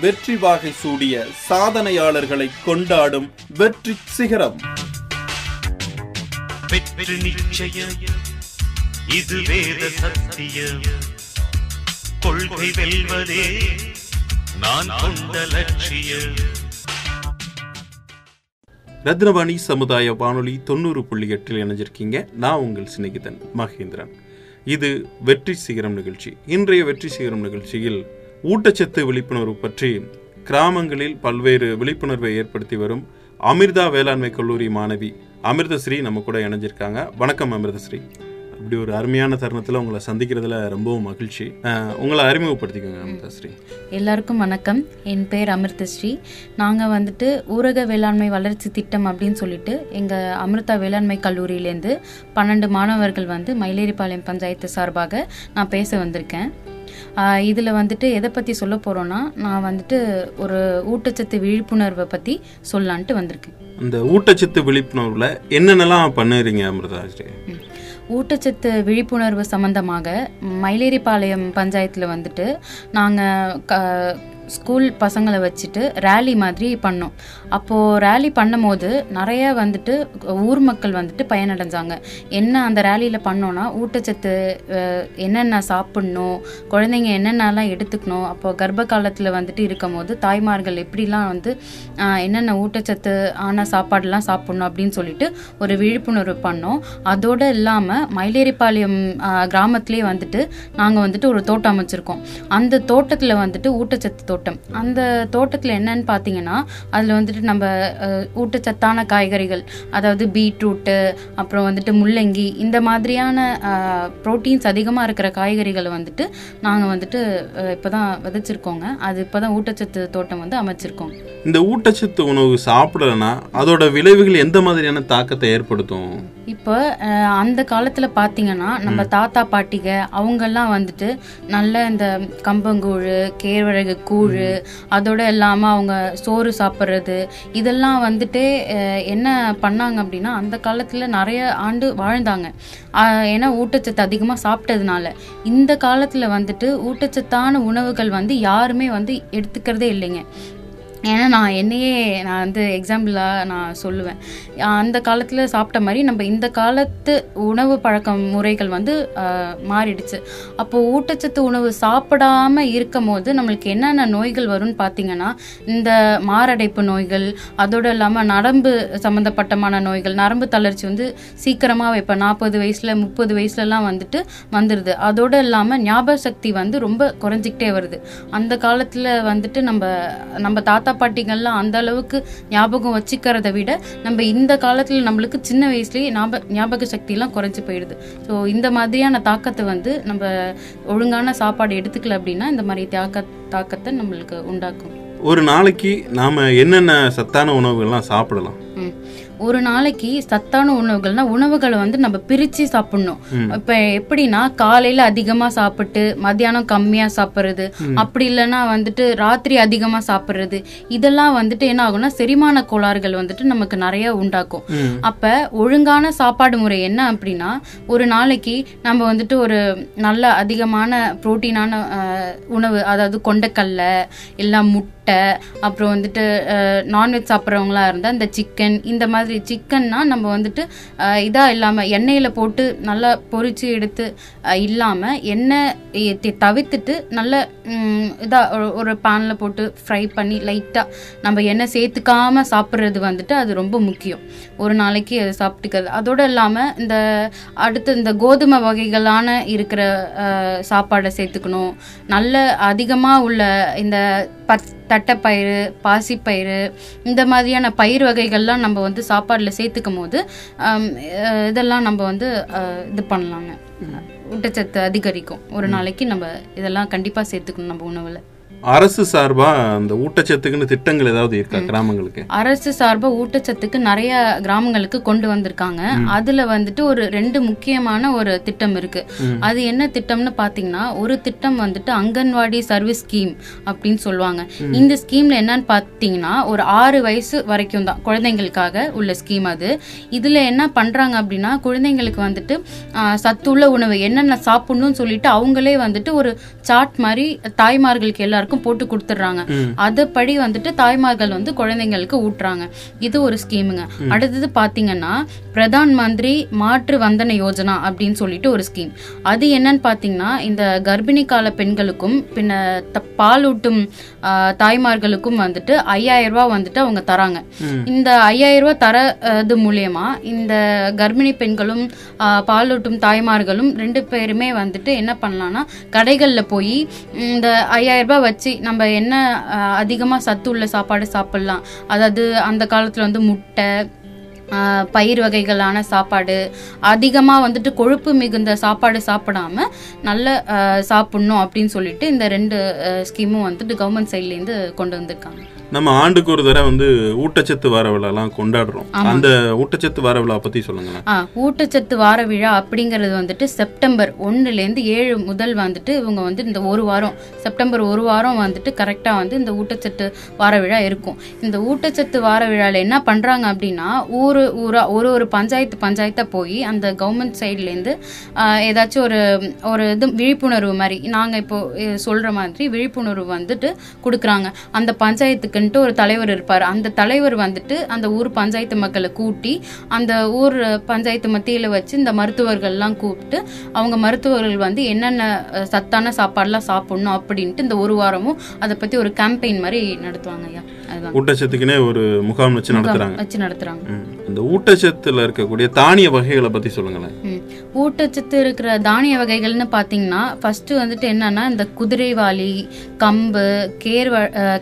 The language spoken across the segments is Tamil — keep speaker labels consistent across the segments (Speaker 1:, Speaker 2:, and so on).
Speaker 1: வெற்றி வாகை சூடிய சாதனையாளர்களை கொண்டாடும் வெற்றி சிகரம்.
Speaker 2: வெற்றி நிச்சயம். இது வேத சத்தியம். கொள்கை வெல்வதே நான் கொண்ட லட்சியம்.
Speaker 1: ரத்னவாணி சமுதாய வானொலி தொண்ணூறு புள்ளி எட்டில் இணைஞ்சிருக்கீங்க. நான் உங்கள் சிநேகிதன் மகேந்திரன். இது வெற்றி சிகரம் நிகழ்ச்சி. இன்றைய வெற்றி சிகரம் நிகழ்ச்சியில் ஊட்டச்சத்து விழிப்புணர்வு பற்றி கிராமங்களில் பல்வேறு விழிப்புணர்வை ஏற்படுத்தி வரும் அமிர்தா வேளாண்மை கல்லூரி மாணவி அமிர்தஸ்ரீ நம்ம கூட இணைஞ்சிருக்காங்க. வணக்கம் அமிர்தஸ்ரீ. இப்படி ஒரு அருமையான தருணத்தில் உங்களை சந்திக்கிறதுல ரொம்பவும் மகிழ்ச்சி. உங்களை அறிமுகப்படுத்திக்கோங்க அமிர்தஸ்ரீ.
Speaker 3: எல்லாருக்கும் வணக்கம். என் பேர் அமிர்தஸ்ரீ. நாங்கள் வந்துட்டு ஊரக வேளாண்மை வளர்ச்சி திட்டம் அப்படின்னு சொல்லிட்டு எங்கள் அமிர்தா வேளாண்மை கல்லூரியிலேருந்து பன்னெண்டு மாணவர்கள் வந்து மயிலேறிப்பாளையம் பஞ்சாயத்து சார்பாக நான் பேச வந்திருக்கேன். இதில் வந்துட்டு எதை பற்றி சொல்ல போகிறோன்னா நான் வந்துட்டு ஒரு ஊட்டச்சத்து விழிப்புணர்வை பற்றி சொல்லலான்ட்டு வந்திருக்கேன்.
Speaker 1: இந்த ஊட்டச்சத்து விழிப்புணர்வுல என்னென்னலாம் பண்ணுறீங்க அமிர்தாஸ்ரீ
Speaker 3: ஊட்டச்சத்து விழிப்புணர்வு சம்பந்தமாக மயிலேறிப்பாளையம் பஞ்சாயத்தில் வந்துட்டு நாங்கள் க ஸ்கூல் பசங்களை வச்சுட்டு ரேலி மாதிரி பண்ணோம். அப்போது ரேலி பண்ணும்போது நிறைய வந்துட்டு ஊர் மக்கள் வந்துட்டு பயனடைஞ்சாங்க. என்ன அந்த ரேலியில் பண்ணோன்னா ஊட்டச்சத்து என்னென்ன சாப்பிட்ணும் குழந்தைங்க என்னென்னலாம் எடுத்துக்கணும் அப்போ கர்ப்ப காலத்தில் வந்துட்டு இருக்கும் போது தாய்மார்கள் எப்படிலாம் வந்து என்னென்ன ஊட்டச்சத்து ஆன சாப்பாடெல்லாம் சாப்பிட்ணும் அப்படின்னு சொல்லிட்டு ஒரு விழிப்புணர்வு பண்ணோம். அதோடு இல்லாமல் மயிலேரிப்பாளையம் கிராமத்துலேயே வந்துட்டு நாங்கள் வந்துட்டு ஒரு தோட்டம் அமைச்சிருக்கோம். அந்த தோட்டத்தில் வந்துட்டு ஊட்டச்சத்து தோட்டம் அந்த தோட்டத்தில் என்னன்னு பார்த்தீங்கன்னா அதில் வந்துட்டு நம்ம ஊட்டச்சத்தான காய்கறிகள் அதாவது பீட்ரூட்டு அப்புறம் வந்துட்டு முள்ளங்கி இந்த மாதிரியான ப்ரோட்டீன்ஸ் அதிகமாக இருக்கிற காய்கறிகளை வந்துட்டு நாங்கள் வந்துட்டு இப்போ தான் விதைச்சிருக்கோங்க. அது இப்போ தான் ஊட்டச்சத்து தோட்டம் வந்து அமைச்சிருக்கோம்.
Speaker 1: இந்த ஊட்டச்சத்து உணவு சாப்பிடலனா அதோட விளைவுகள் எந்த மாதிரியான தாக்கத்தை ஏற்படுத்தும்?
Speaker 3: இப்போ அந்த காலத்தில் பார்த்தீங்கன்னா நம்ம தாத்தா பாட்டிக அவங்கெல்லாம் வந்துட்டு நல்ல இந்த கம்பங்கூழ் கேழ்வரகு கூழ் அதோட இல்லாமல் அவங்க சோறு சாப்பிட்றது இதெல்லாம் வந்துட்டு என்ன பண்ணாங்க அப்படின்னா அந்த காலத்தில் நிறைய ஆண்டு வாழ்ந்தாங்க. ஏன்னா ஊட்டச்சத்து அதிகமாக சாப்பிட்டதுனால. இந்த காலத்தில் வந்துட்டு ஊட்டச்சத்தான உணவுகள் வந்து யாருமே வந்து எடுத்துக்கிறதே இல்லைங்க. ஏன்னா நான் என்னையே நான் வந்து எக்ஸாம்பிளாக நான் சொல்லுவேன். அந்த காலத்தில் சாப்பிட்ட மாதிரி நம்ம இந்த காலத்து உணவு பழக்கம் முறைகள் வந்து மாறிடுச்சு. அப்போது ஊட்டச்சத்து உணவு சாப்பிடாம இருக்கும் போது நம்மளுக்கு என்னென்ன நோய்கள் வரும்னு பார்த்தீங்கன்னா இந்த மாரடைப்பு நோய்கள் அதோடு இல்லாமல் நரம்பு சம்மந்தப்பட்டமான நோய்கள் நரம்பு தளர்ச்சி வந்து சீக்கிரமாக இப்போ நாற்பது வயசில் முப்பது வயசுலலாம் வந்துட்டு வந்துடுது அதோடு இல்லாமல் ஞாபக சக்தி வந்து ரொம்ப குறைஞ்சிக்கிட்டே வருது. அந்த காலத்தில் வந்துட்டு நம்ம நம்ம தாத்தா தாத்தா பாட்டிகள்லாம் அந்த அளவுக்கு ஞாபகம் வச்சுக்கிறத விட நம்ம இந்த காலத்தில் நம்மளுக்கு சின்ன வயசுலேயே ஞாபக ஞாபக சக்தியெல்லாம் குறைஞ்சி போயிடுது. ஸோ இந்த மாதிரியான தாக்கத்தை வந்து நம்ம ஒழுங்கான சாப்பாடு எடுத்துக்கல அப்படின்னா இந்த மாதிரி தாக்க தாக்கத்தை நம்மளுக்கு உண்டாக்கும்.
Speaker 1: ஒரு நாளைக்கு நாம என்னென்ன சத்தான உணவுகள்லாம் சாப்பிடலாம்?
Speaker 3: ஒரு நாளைக்கு சத்தான உணவுகள்னா உணவுகளை வந்து நம்ம பிரித்து சாப்பிடணும். இப்போ எப்படின்னா காலையில் அதிகமாக சாப்பிட்டு மத்தியானம் கம்மியாக சாப்பிட்றது அப்படி இல்லைன்னா வந்துட்டு ராத்திரி அதிகமாக சாப்பிட்றது இதெல்லாம் வந்துட்டு என்ன ஆகும்னா செரிமான கோளாறுகள் வந்துட்டு நமக்கு நிறைய உண்டாக்கும். அப்போ ஒழுங்கான சாப்பாடு முறை என்ன அப்படின்னா ஒரு நாளைக்கு நம்ம வந்துட்டு ஒரு நல்ல அதிகமான புரோட்டீனான உணவு அதாவது கொண்டைக்கல்ல இல்லை முட்டை முட்டை அப்புறம் வந்துட்டு நான்வெஜ் சாப்பிட்றவங்களா இருந்தால் இந்த சிக்கன் இந்த மாதிரி சிக்கன்னா நம்ம வந்துட்டு இதாக இல்லாமல் எண்ணெயில் போட்டு நல்லா பொறிச்சு எடுத்து இல்லாமல் எண்ணெய் இ- தவிர்த்துட்டு நல்ல இதாக ஒரு- பேனில் போட்டு ஃப்ரை பண்ணி லைட்டாக நம்ம எண்ணெய் சேர்த்துக்காம சாப்பிட்றது வந்துட்டு அது ரொம்ப முக்கியம். ஒரு நாளைக்கு அதை சாப்பிட்டுக்கிறது. அதோடு இல்லாமல் இந்த அடுத்து இந்த கோதுமை வகைகளான இருக்கிற சாப்பாடை சேர்த்துக்கணும். நல்ல அதிகமாக உள்ள இந்த பச் தட்டைப்பயிறு பாசிப்பயிறு இந்த மாதிரியான பயிர் வகைகள்லாம் நம்ம வந்து சாப்பாடில் சேர்த்துக்கும் போது இதெல்லாம் நம்ம வந்து இது பண்ணலாங்க. ஊட்டச்சத்து அதிகரிக்கும். ஒரு நாளைக்கு நம்ம இதெல்லாம் கண்டிப்பாக சேர்த்துக்கணும் நம்ம உணவில்.
Speaker 1: அரசு சார்பா அந்த ஊட்டச்சத்துக்குன்னு திட்டங்கள் ஏதாவது இருக்கா கிராமங்களுக்கு?
Speaker 3: அரசு சார்பா ஊட்டச்சத்துக்கு நிறைய கிராமங்களுக்கு கொண்டு வந்திருக்காங்க. அதுல வந்துட்டு ஒரு ரெண்டு முக்கியமான ஒரு திட்டம் இருக்கு. அது என்ன திட்டம்னு பாத்தீங்கன்னா ஒரு திட்டம் வந்துட்டு அங்கன்வாடி சர்வீஸ் ஸ்கீம் அப்படின்னு சொல்லுவாங்க. இந்த ஸ்கீம்ல என்னன்னு பாத்தீங்கன்னா ஒரு ஆறு வயசு வரைக்கும் தான் குழந்தைங்களுக்காக உள்ள ஸ்கீம் அது. இதுல என்ன பண்றாங்க அப்படின்னா குழந்தைங்களுக்கு வந்துட்டு சத்துள்ள உணவு என்னென்ன சாப்பிடணும்னு சொல்லிட்டு அவங்களே வந்துட்டு ஒரு சார்ட் மாதிரி தாய்மார்களுக்கு எல்லாருக்கும் போட்டு கொடுத்துட்றாங்க. அதுபடி வந்துட்டு தாய்மார்கள் வந்து குழந்தைங்களுக்கு ஊட்டுறாங்க. இது ஒரு ஸ்கீமுங்க. அடுத்தது பாத்தீங்கன்னா பிரதான் மந்திரி மாற்று வந்தன யோஜனா அப்படின்னு சொல்லிட்டு ஒரு ஸ்கீம். அது என்னன்னு பாத்தீங்கன்னா இந்த கர்ப்பிணி கால பெண்களுக்கும் பின்ன பாலூட்டும் தாய்மார்களுக்கும் வந்துட்டு ஐயாயிரம் ரூபாய் வந்துட்டு அவங்க தராங்க. இந்த ஐயாயிரம் ரூபாய் தரது மூலியமா இந்த கர்ப்பிணி பெண்களும் பாலூட்டும் தாய்மார்களும் ரெண்டு பேருமே வந்துட்டு என்ன பண்ணலாம்னா கடைகள்ல போய் இந்த ஐயாயிரம் ரூபாய் வச்சு நம்ம என்ன அதிகமாக சத்து உள்ள சாப்பாடு சாப்பிட்லாம். அதாவது அந்த காலத்தில் வந்து முட்டை பயிர் வகைகளான சாப்பாடு அதிகமாக வந்துட்டு கொழுப்பு மிகுந்த சாப்பாடு சாப்பிடாம நல்ல சாப்பிட்ணும் அப்படின்னு சொல்லிட்டு இந்த ரெண்டு ஸ்கீமும் வந்துட்டு கவர்மெண்ட் சைட்லேருந்து கொண்டு வந்திருக்காங்க.
Speaker 1: நம்ம ஆண்டுக்கு ஒரு தடவை வந்து ஊட்டச்சத்து வார விழாலாம் கொண்டாடுறோம். அந்த ஊட்டச்சத்து வார விழா பத்தி சொல்லுங்களேன்.
Speaker 3: ஆ ஊட்டச்சத்து வார விழா அப்படிங்கிறது வந்துட்டு செப்டம்பர் ஒன்றுலேருந்து ஏழு முதல் வந்துட்டு இவங்க வந்து இந்த ஒரு வாரம் செப்டம்பர் ஒரு வாரம் வந்துட்டு கரெக்டாக வந்து இந்த ஊட்டச்சத்து வார விழா இருக்கும். இந்த ஊட்டச்சத்து வார விழாவில் என்ன பண்ணுறாங்க அப்படின்னா ஊர் ஊரா ஒரு ஒரு பஞ்சாயத்து பஞ்சாயத்தாக போய் அந்த கவர்மெண்ட் சைட்லேருந்து ஏதாச்சும் ஒரு ஒரு இது விழிப்புணர்வு மாதிரி நாங்கள் இப்போ சொல்கிற மாதிரி விழிப்புணர்வு வந்துட்டு கொடுக்குறாங்க. அந்த பஞ்சாயத்துக்குன்ட்டு ஒரு தலைவர் இருப்பார். அந்த தலைவர் வந்துட்டு அந்த ஊர் பஞ்சாயத்து மக்களை கூட்டி அந்த ஊர் பஞ்சாயத்து மத்தியில் வச்சு இந்த மருத்துவர்கள்லாம் கூப்பிட்டு அவங்க மருத்துவர்கள் வந்து என்னென்ன சத்தான சாப்பாடுலாம் சாப்பிடணும் அப்படின்ட்டு இந்த ஒரு வாரமும் அதை பற்றி ஒரு கேம்பெயின் மாதிரி நடத்துவாங்க ஐயா.
Speaker 1: ஊட்டச்சத்துக்குனே ஒரு முகாம் வச்சு நடத்துறாங்க.
Speaker 3: வச்சு நடத்துறாங்க.
Speaker 1: ம். அந்த ஊட்டச்சத்துல இருக்கக்கூடிய தானிய வகைகளை பத்தி சொல்லுங்களேன்.
Speaker 3: ஊட்டச்சத்து இருக்கிற தானிய வகைகள்னு பார்த்தீங்கன்னா ஃபர்ஸ்ட் வந்துட்டு என்னன்னா இந்த குதிரைவாளி கம்பு கேர்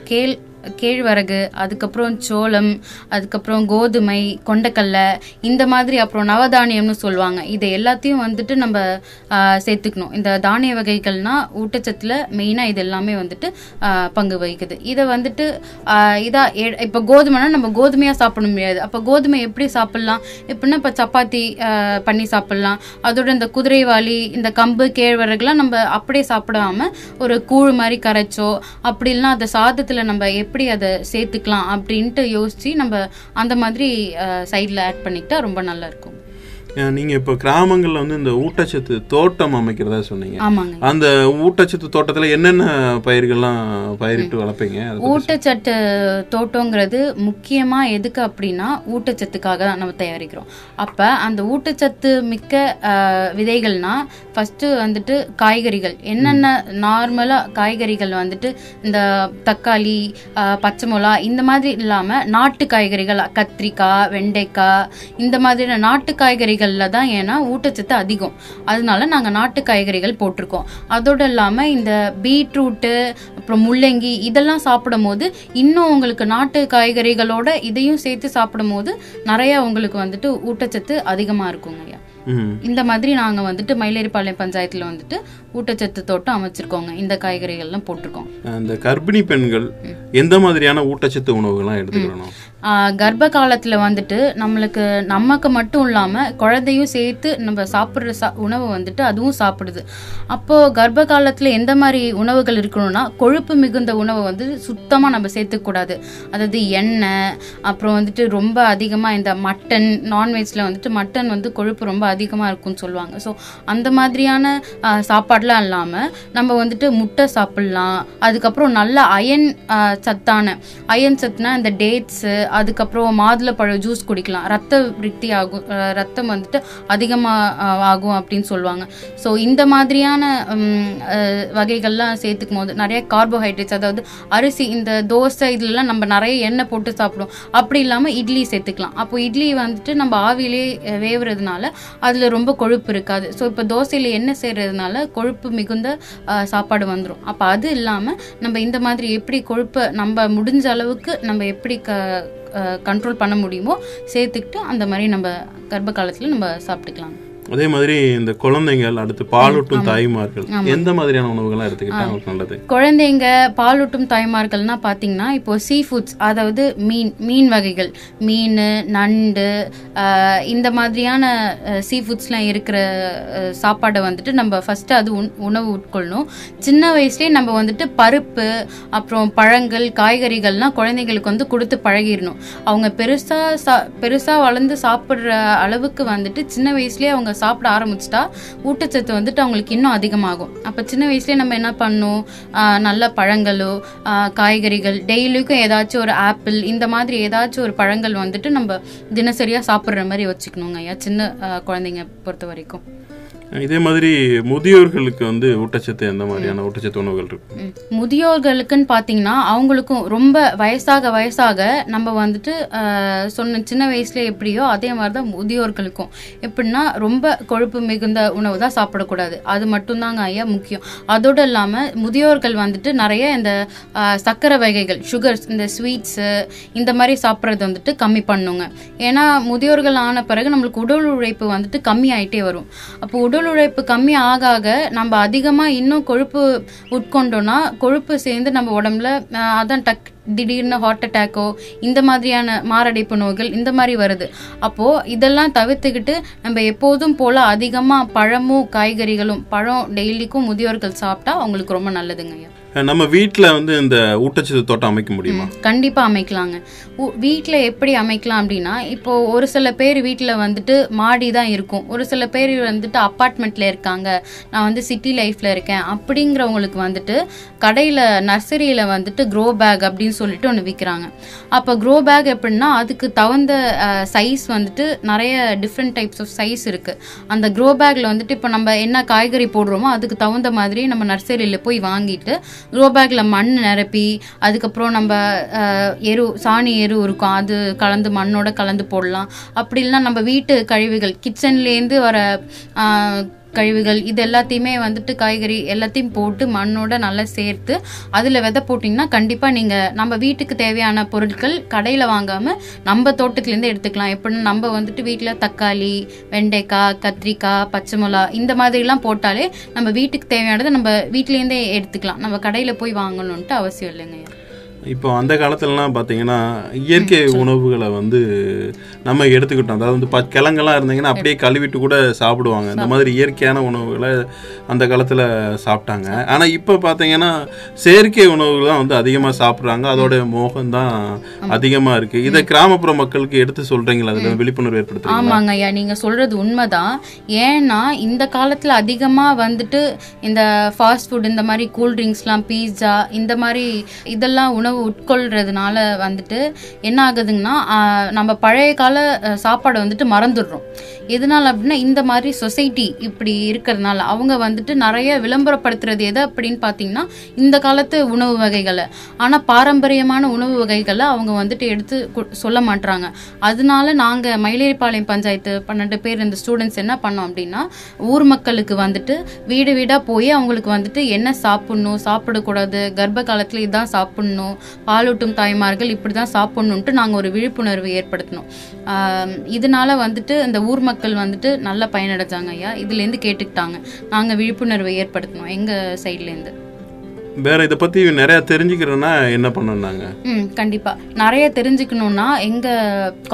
Speaker 3: கேள் கேழ்வரகு அதுக்கப்புறம் சோளம் அதுக்கப்புறம் கோதுமை கொண்டக்கடலை இந்த மாதிரி அப்புறம் நவதானியம்னு சொல்லுவாங்க. இதை எல்லாத்தையும் வந்துட்டு நம்ம சேர்த்துக்கணும். இந்த தானிய வகைகள்னா ஊட்டச்சத்தில் மெயினாக இது எல்லாமே வந்துட்டு பங்கு வகிக்குது. இதை வந்துட்டு இதாக எ- இப்போ கோதுமைனா நம்ம கோதுமையாக சாப்பிட முடியாது. அப்போ கோதுமை எப்படி சாப்பிட்லாம்? எப்படின்னா இப்போ சப்பாத்தி பண்ணி சாப்பிட்லாம்? அதோட இந்த குதிரைவாளி இந்த கம்பு கேழ்வரகுலாம் நம்ம அப்படியே சாப்பிடாம ஒரு கூழ் மாதிரி கரைச்சோ அப்படி இல்லைன்னா அதை சாதத்தில் நம்ம எப்படி அதை சேர்த்துக்கலாம் அப்படின்ட்டு யோசிச்சு நம்ம அந்த மாதிரி சைடில் ஆட் பண்ணிக்கிட்டா ரொம்ப நல்லா இருக்கும்
Speaker 1: அஹ் நீங்க இப்ப கிராமங்கள்ல வந்து இந்த ஊட்டச்சத்து தோட்டம் அமைக்கிறதா சொன்னீங்க. அந்த ஊட்டச்சத்து தோட்டத்துல என்னென்ன பயிர்கள்லாம் பயிரிட்டு வளர்ப்பீங்க?
Speaker 3: ஊட்டச்சத்து தோட்டங்கிறது முக்கியமா எதுக்கு அப்படின்னா ஊட்டச்சத்துக்காக தான் நம்ம தயாரிக்கிறோம். அப்ப அந்த ஊட்டச்சத்து மிக்க ஆஹ், விதைகள்னா ஃபர்ஸ்ட் வந்துட்டு காய்கறிகள். என்னென்ன நார்மலா காய்கறிகள் வந்துட்டு இந்த தக்காளி பச்சை மிளகா இந்த மாதிரி இல்லாம நாட்டு காய்கறிகள் கத்திரிக்காய் வெண்டைக்காய் இந்த மாதிரியான நாட்டு காய்கறிகள்ல தான் ஏன்னா ஊட்டச்சத்து அதிகம். அதனால நாங்க நாட்டு காய்கறிகள் போட்டிருக்கோம். அதோட இல்லாம இந்த பீட்ரூட்டு அப்புறம் முள்ளங்கி இதெல்லாம் சாப்பிடும் போது இன்னும் உங்களுக்கு நாட்டு காய்கறிகளோட இதையும் சேர்த்து சாப்பிடும் போது நிறைய உங்களுக்கு வந்துட்டு ஊட்டச்சத்து அதிகமா இருக்குங்க ஐயா. இந்த மாதிரி நாங்க வந்துட்டு மயிலேறிப்பாளையம் பஞ்சாயத்துல வந்துட்டு ஊட்டச்சத்து தோட்டம் அமைச்சிருக்கோங்க. இந்த காய்கறிகள்லாம் போட்டிருக்கோம்.
Speaker 1: அந்த கர்ப்பிணி பெண்கள் எந்த மாதிரியான ஊட்டச்சத்து உணவுகள்லாம் எடுத்துக்கணும்
Speaker 3: கர்ப்ப காலத்துல வந்துட்டு நம்மளுக்கு நமக்கு மட்டும் இல்லாம குழந்தையும் சேர்த்து நம்ம சாப்பிடுற சா உணவு வந்துட்டு அதுவும் சாப்பிடுது. அப்போ கர்ப்ப காலத்துல எந்த மாதிரி உணவுகள் இருக்கணும்னா கொழுப்பு மிகுந்த உணவை வந்து சுத்தமா நம்ம சேர்த்துக்கூடாது அதாவது எண்ணெய் அப்புறம் வந்துட்டு ரொம்ப அதிகமா இந்த மட்டன் நான்வெஜ்ல வந்துட்டு மட்டன் வந்து கொழுப்பு ரொம்ப அதிகமா இருக்கும்னு சொல்லுவாங்க. ஸோ அந்த மாதிரியான ஆஹ் மட்டும்லாம் இல்லாமல் நம்ம வந்துட்டு முட்டை சாப்பிட்லாம். அதுக்கப்புறம் நல்ல அயன் சத்தான. அயன் சத்துனா இந்த டேட்ஸு அதுக்கப்புறம் மாதுளப்பழம் ஜூஸ் குடிக்கலாம். ரத்த விருத்தி ஆகும் ரத்தம் வந்துட்டு அதிகமாக ஆகும் அப்படின்னு சொல்லுவாங்க. ஸோ இந்த மாதிரியான வகைகள்லாம் சேர்த்துக்கும் போது நிறைய கார்போஹைட்ரேட்ஸ் அதாவது அரிசி இந்த தோசை இதுலலாம் நம்ம நிறைய எண்ணெய் போட்டு சாப்பிடுவோம். அப்படி இல்லாமல் இட்லி சேர்த்துக்கலாம். அப்போ இட்லி வந்துட்டு நம்ம ஆவியிலே வேவுறதுனால அதில் ரொம்ப கொழுப்பு இருக்காது. ஸோ இப்போ தோசையில் எண்ணெய் கொழு கொழுப்பு மிகுந்த சாப்பாடு வந்துடும் அப்போ அது இல்லாமல் நம்ம இந்த மாதிரி எப்படி கொழுப்பை நம்ம முடிஞ்ச அளவுக்கு நம்ம எப்படி க கண்ட்ரோல் பண்ண முடியுமோ சேர்த்துக்கிட்டு அந்த மாதிரி நம்ம கர்ப்ப காலத்தில் நம்ம சாப்பிட்டுக்கலாம்.
Speaker 1: அதே மாதிரி இந்த குழந்தைகள் அடுத்து பாலூட்டும் தாய்மார்கள் எந்த மாதிரியான உணவுகள்லாம் எடுத்துக்கிட்டா அவங்களுக்கு நல்லது?
Speaker 3: குழந்தைங்க பாலூட்டும் தாய்மார்கள்னா பார்த்தீங்கன்னா இப்போ சீ ஃபுட்ஸ் அதாவது மீன் மீன் வகைகள் மீன் நண்டு இந்த மாதிரியான சீ ஃபுட்ஸ்லாம் இருக்கிற சாப்பாடை வந்துட்டு நம்ம ஃபஸ்ட்டு அது உண் உணவு உட்கொள்ளணும். சின்ன வயசுலேயே நம்ம வந்துட்டு பருப்பு அப்புறம் பழங்கள் காய்கறிகள்லாம் குழந்தைங்களுக்கு வந்து கொடுத்து பழகிடணும். அவங்க பெருசாக சா பெருசாக வளர்ந்து சாப்பிட்ற அளவுக்கு வந்துட்டு சின்ன வயசுலேயே அவங்க சாப்பிட ஆரம்பிச்சிட்டா ஊட்டச்சத்து வந்துட்டு அவங்களுக்கு இன்னும் அதிகமாகும். அப்போ சின்ன வயசுலேயே நம்ம என்ன பண்ணணும்? நல்ல பழங்களோ காய்கறிகள் டெய்லிக்கும் ஏதாச்சும் ஒரு ஆப்பிள் இந்த மாதிரி ஏதாச்சும் ஒரு பழங்கள் வந்துட்டு நம்ம தினசரியாக சாப்பிட்ற மாதிரி வச்சுக்கணுங்க ஐயா சின்ன குழந்தைங்க பொறுத்த வரைக்கும்.
Speaker 1: இதே மாதிரி முதியோர்களுக்கு வந்து ஊட்டச்சத்து எந்த மாதிரியான ஊட்டச்சத்து உணவுகள் இருக்கு.
Speaker 3: முதியோர்களுக்குன்னு பார்த்தீங்கன்னா அவங்களுக்கும் ரொம்ப வயசாக வயசாக நம்ம வந்துட்டு சொன்ன சின்ன வயசுல எப்படியோ அதே மாதிரி தான் முதியோர்களுக்கும். எப்படின்னா ரொம்ப கொழுப்பு மிகுந்த உணவு தான் சாப்பிடக்கூடாது. அது மட்டும்தாங்க ஐயா முக்கியம். அதோடு இல்லாமல் முதியோர்கள் வந்துட்டு நிறைய இந்த ஆஹ், சர்க்கரை வகைகள் சுகர்ஸ் இந்த ஸ்வீட்ஸு இந்த மாதிரி சாப்பிட்றது வந்துட்டு கம்மி பண்ணுங்க. ஏன்னா முதியோர்கள் ஆன பிறகு நம்மளுக்கு உடல் உழைப்பு வந்துட்டு கம்மி ஆயிட்டே வரும். அப்போ உடல் உழைப்பு கம்மி ஆக ஆக நம்ம அதிகமாக இன்னும் கொழுப்பு உட்கொண்டோம்னா கொழுப்பு சேர்ந்து நம்ம உடம்புல அதான் டக் திடீர்னு ஹார்ட் அட்டாக்கோ இந்த மாதிரியான மாரடைப்பு நோய்கள் இந்த மாதிரி வருது. அப்போ இதெல்லாம் தவிர்த்துக்கிட்டு நம்ம எப்போதும் போல அதிகமா பழமும் காய்கறிகளும் பழம் டெய்லிக்கும் முதியோர்கள் சாப்பிட்டா அவங்களுக்கு ரொம்ப நல்லதுங்க ஐயா.
Speaker 1: நம்ம வீட்டில் வந்து இந்த ஊட்டச்சத்து தோட்டம் அமைக்க முடியுமா?
Speaker 3: கண்டிப்பா அமைக்கலாங்க. வீட்ல எப்படி அமைக்கலாம் அப்படின்னா இப்போ ஒரு சில பேர் வீட்ல வந்துட்டு மாடி தான் இருக்கும். ஒரு சில பேர் வந்துட்டு அப்பார்ட்மெண்ட்ல இருக்காங்க. நான் வந்து சிட்டி லைஃப்ல இருக்கேன். அப்படிங்கிறவங்களுக்கு வந்துட்டு கடையில நர்சரியில வந்துட்டு க்ரோ பேக் அப்படின்னு சொல்லிட்டு ஒன்று விற்கிறாங்க அப்போ க்ரோ பேக் எப்படின்னா அதுக்கு தகுந்த சைஸ் வந்துட்டு நிறைய டிஃப்ரெண்ட் டைப்ஸ் ஆஃப் சைஸ் இருக்குது அந்த க்ரோ பேக்கில் வந்துட்டு இப்போ நம்ம என்ன காய்கறி போடுறோமோ அதுக்கு தகுந்த மாதிரி நம்ம நர்சரியில் போய் வாங்கிட்டு க்ரோ பேக்கில் மண் நிரப்பி அதுக்கப்புறம் நம்ம எரு சாணி எரு இருக்கும். அது கலந்து மண்ணோட கலந்து போடலாம். அப்படி இல்லைன்னா நம்ம வீட்டு கழிவுகள் கிச்சன்லேருந்து வர கழிவுகள் இது எல்லாத்தையுமே வந்துட்டு காய்கறி எல்லாத்தையும் போட்டு மண்ணோட நல்லா சேர்த்து அதில் விதை போட்டிங்கன்னா கண்டிப்பாக நீங்கள் நம்ம வீட்டுக்கு தேவையான பொருட்கள் கடையில் வாங்காமல் நம்ம தோட்டத்துலேருந்து எடுத்துக்கலாம். எப்படின்னா நம்ம வந்துட்டு வீட்டில் தக்காளி வெண்டைக்காய் கத்திரிக்காய் பச்சை மிளகா இந்த மாதிரிலாம் போட்டாலே நம்ம வீட்டுக்கு தேவையானதை நம்ம வீட்டிலேருந்தே எடுத்துக்கலாம். நம்ம கடையில் போய் வாங்கணுன்ட்டு அவசியம் இல்லைங்க
Speaker 1: இப்போ அந்த காலத்துலலாம் பார்த்தீங்கன்னா இயற்கை உணவுகளை வந்து நம்ம எடுத்துக்கிட்டோம். அதாவது வந்து ப கிழங்கெல்லாம் இருந்தீங்கன்னா அப்படியே கழுவிட்டு கூட சாப்பிடுவாங்க. இந்த மாதிரி இயற்கையான உணவுகளை அந்த காலத்தில் சாப்பிட்டாங்க. ஆனால் இப்போ பார்த்தீங்கன்னா செயற்கை உணவுகள் தான் வந்து அதிகமாக சாப்பிட்றாங்க. அதோட மோகம் தான் அதிகமாக இருக்குது இதை கிராமப்புற மக்களுக்கு எடுத்து சொல்கிறீங்களா அதில் விழிப்புணர்வு ஏற்படுத்துறீங்களா?
Speaker 3: ஆமாங்க ஐயா. நீங்க சொல்றது உண்மைதான். ஏன்னா இந்த காலத்துல அதிகமா வந்துட்டு இந்த ஃபாஸ்ட் ஃபுட் இந்த மாதிரி கூல் ட்ரிங்க்ஸ்லாம் பீட்சா இந்த மாதிரி இதெல்லாம் உணவு உட்கொள்றதுனால வந்துட்டு என்ன ஆகுதுங்கன்னா நம்ம பழைய கால சாப்பாடை வந்துட்டு மறந்துடுறோம். எதனால் அப்படின்னா இந்த மாதிரி சொசைட்டி இப்படி இருக்கிறதுனால அவங்க வந்துட்டு நிறைய விளம்பரப்படுத்துறது எது அப்படின்னு பார்த்தீங்கன்னா இந்த காலத்து உணவு வகைகளை. ஆனால் பாரம்பரியமான உணவு வகைகளை அவங்க வந்துட்டு எடுத்து சொல்ல மாட்றாங்க. அதனால நாங்கள் மயிலேறிப்பாளையம் பஞ்சாயத்து பன்னெண்டு பேர் இந்த ஸ்டூடெண்ட்ஸ் என்ன பண்ணோம் அப்படின்னா ஊர் மக்களுக்கு வந்துட்டு வீடு வீடாக போய் அவங்களுக்கு வந்துட்டு என்ன சாப்பிட்ணும் சாப்பிடக்கூடாது கர்ப்ப காலத்தில் இதுதான் சாப்பிட்ணும் பாலூட்டும் தாய்மார்கள் இப்படி தான் சாப்பிட்ணுன்ட்டு நாங்கள் ஒரு விழிப்புணர்வு ஏற்படுத்தினோம். இதனால வந்துட்டு இந்த ஊர் மக்கள் மக்கள் வந்துட்டு நல்லா பயனடைஞ்சாங்க ஐயா. இதுலேருந்து கேட்டுக்கிட்டாங்க. நாங்கள் விழிப்புணர்வை ஏற்படுத்தினோம் எங்கள் சைட்லேருந்து
Speaker 1: வேற இதை பத்தி நிறைய தெரிஞ்சுக்கிறேன்னா என்ன பண்ணணும்னாங்க?
Speaker 3: ம் கண்டிப்பா. நிறைய தெரிஞ்சுக்கணும்னா எங்க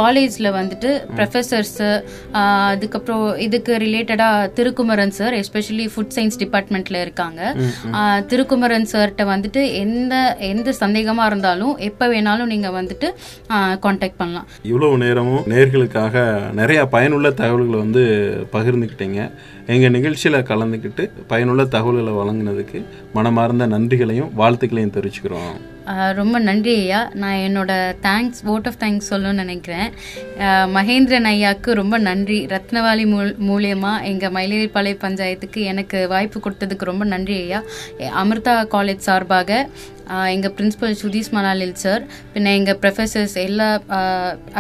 Speaker 3: காலேஜ்ல வந்துட்டு ப்ரொஃபசர்ஸ் அதுக்கப்புறம் இதுக்கு ரிலேட்டடா Thirukumaran sir especially food science டிபார்ட்மெண்ட்ல இருக்காங்க. திருக்குமரன் சார்கிட்ட வந்துட்டு எந்த எந்த சந்தேகமா இருந்தாலும் எப்ப வேணாலும் நீங்க வந்துட்டு காண்டாக்ட் பண்ணலாம்.
Speaker 1: இவ்வளவு நேரமும் நேர்களுக்காக நிறைய பயனுள்ள தகவல்களை வந்து பகிர்ந்துக்கிட்டீங்க. எங்கள் நிகழ்ச்சியில் கலந்துக்கிட்டு பயனுள்ள தகவல்களை வழங்கினதுக்கு மனமார்ந்த நன்றிகளையும் வாழ்த்துக்களையும் தெரிவிச்சுக்கிறோம்.
Speaker 3: ரொம்ப நன்றி ஐயா. நான் என்னோட தேங்க்ஸ் ஓட் ஆஃப் தேங்க்ஸ் சொல்லணும்னு நினைக்கிறேன். மகேந்திரன் ஐயாவுக்கு ரொம்ப நன்றி. ரத்னவாளி மூல் மூலியமாக எங்கள் மயிலேறிப்பாளைய பஞ்சாயத்துக்கு எனக்கு வாய்ப்பு கொடுத்ததுக்கு ரொம்ப நன்றி ஐயா. அமிர்தா காலேஜ் சார்பாக எங்கள் பிரின்ஸிபல் சுதீஷ் மலாலில் சார் பின்ன எங்கள் ப்ரொஃபசர்ஸ் எல்லா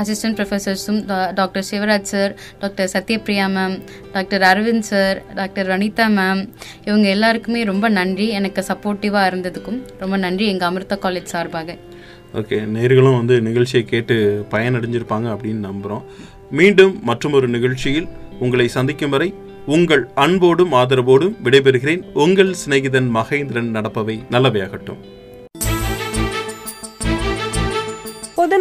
Speaker 3: assistant ப்ரொஃபசர்ஸும் doctor Sivaraj sir doctor Sathyapriya ma'am doctor Aravind sir doctor Vanitha ma'am இவங்க எல்லாருக்குமே ரொம்ப நன்றி. எனக்கு சப்போர்ட்டிவாக இருந்ததுக்கும் ரொம்ப நன்றி எங்கள் அமிர்தா காலேஜ் சார்பாக.
Speaker 1: ஓகே நேர்களும் வந்து நிகழ்ச்சியை கேட்டு பயனடைஞ்சிருப்பாங்க அப்படின்னு நம்புகிறோம் மீண்டும் மற்றொரு நிகழ்ச்சியில் உங்களை சந்திக்கும் வரை உங்கள் அன்போடும் ஆதரவோடும் விடைபெறுகிறேன். உங்கள் சிநேகிதன் மகேந்திரன் நடப்பவை நல்லவையாகட்டும்.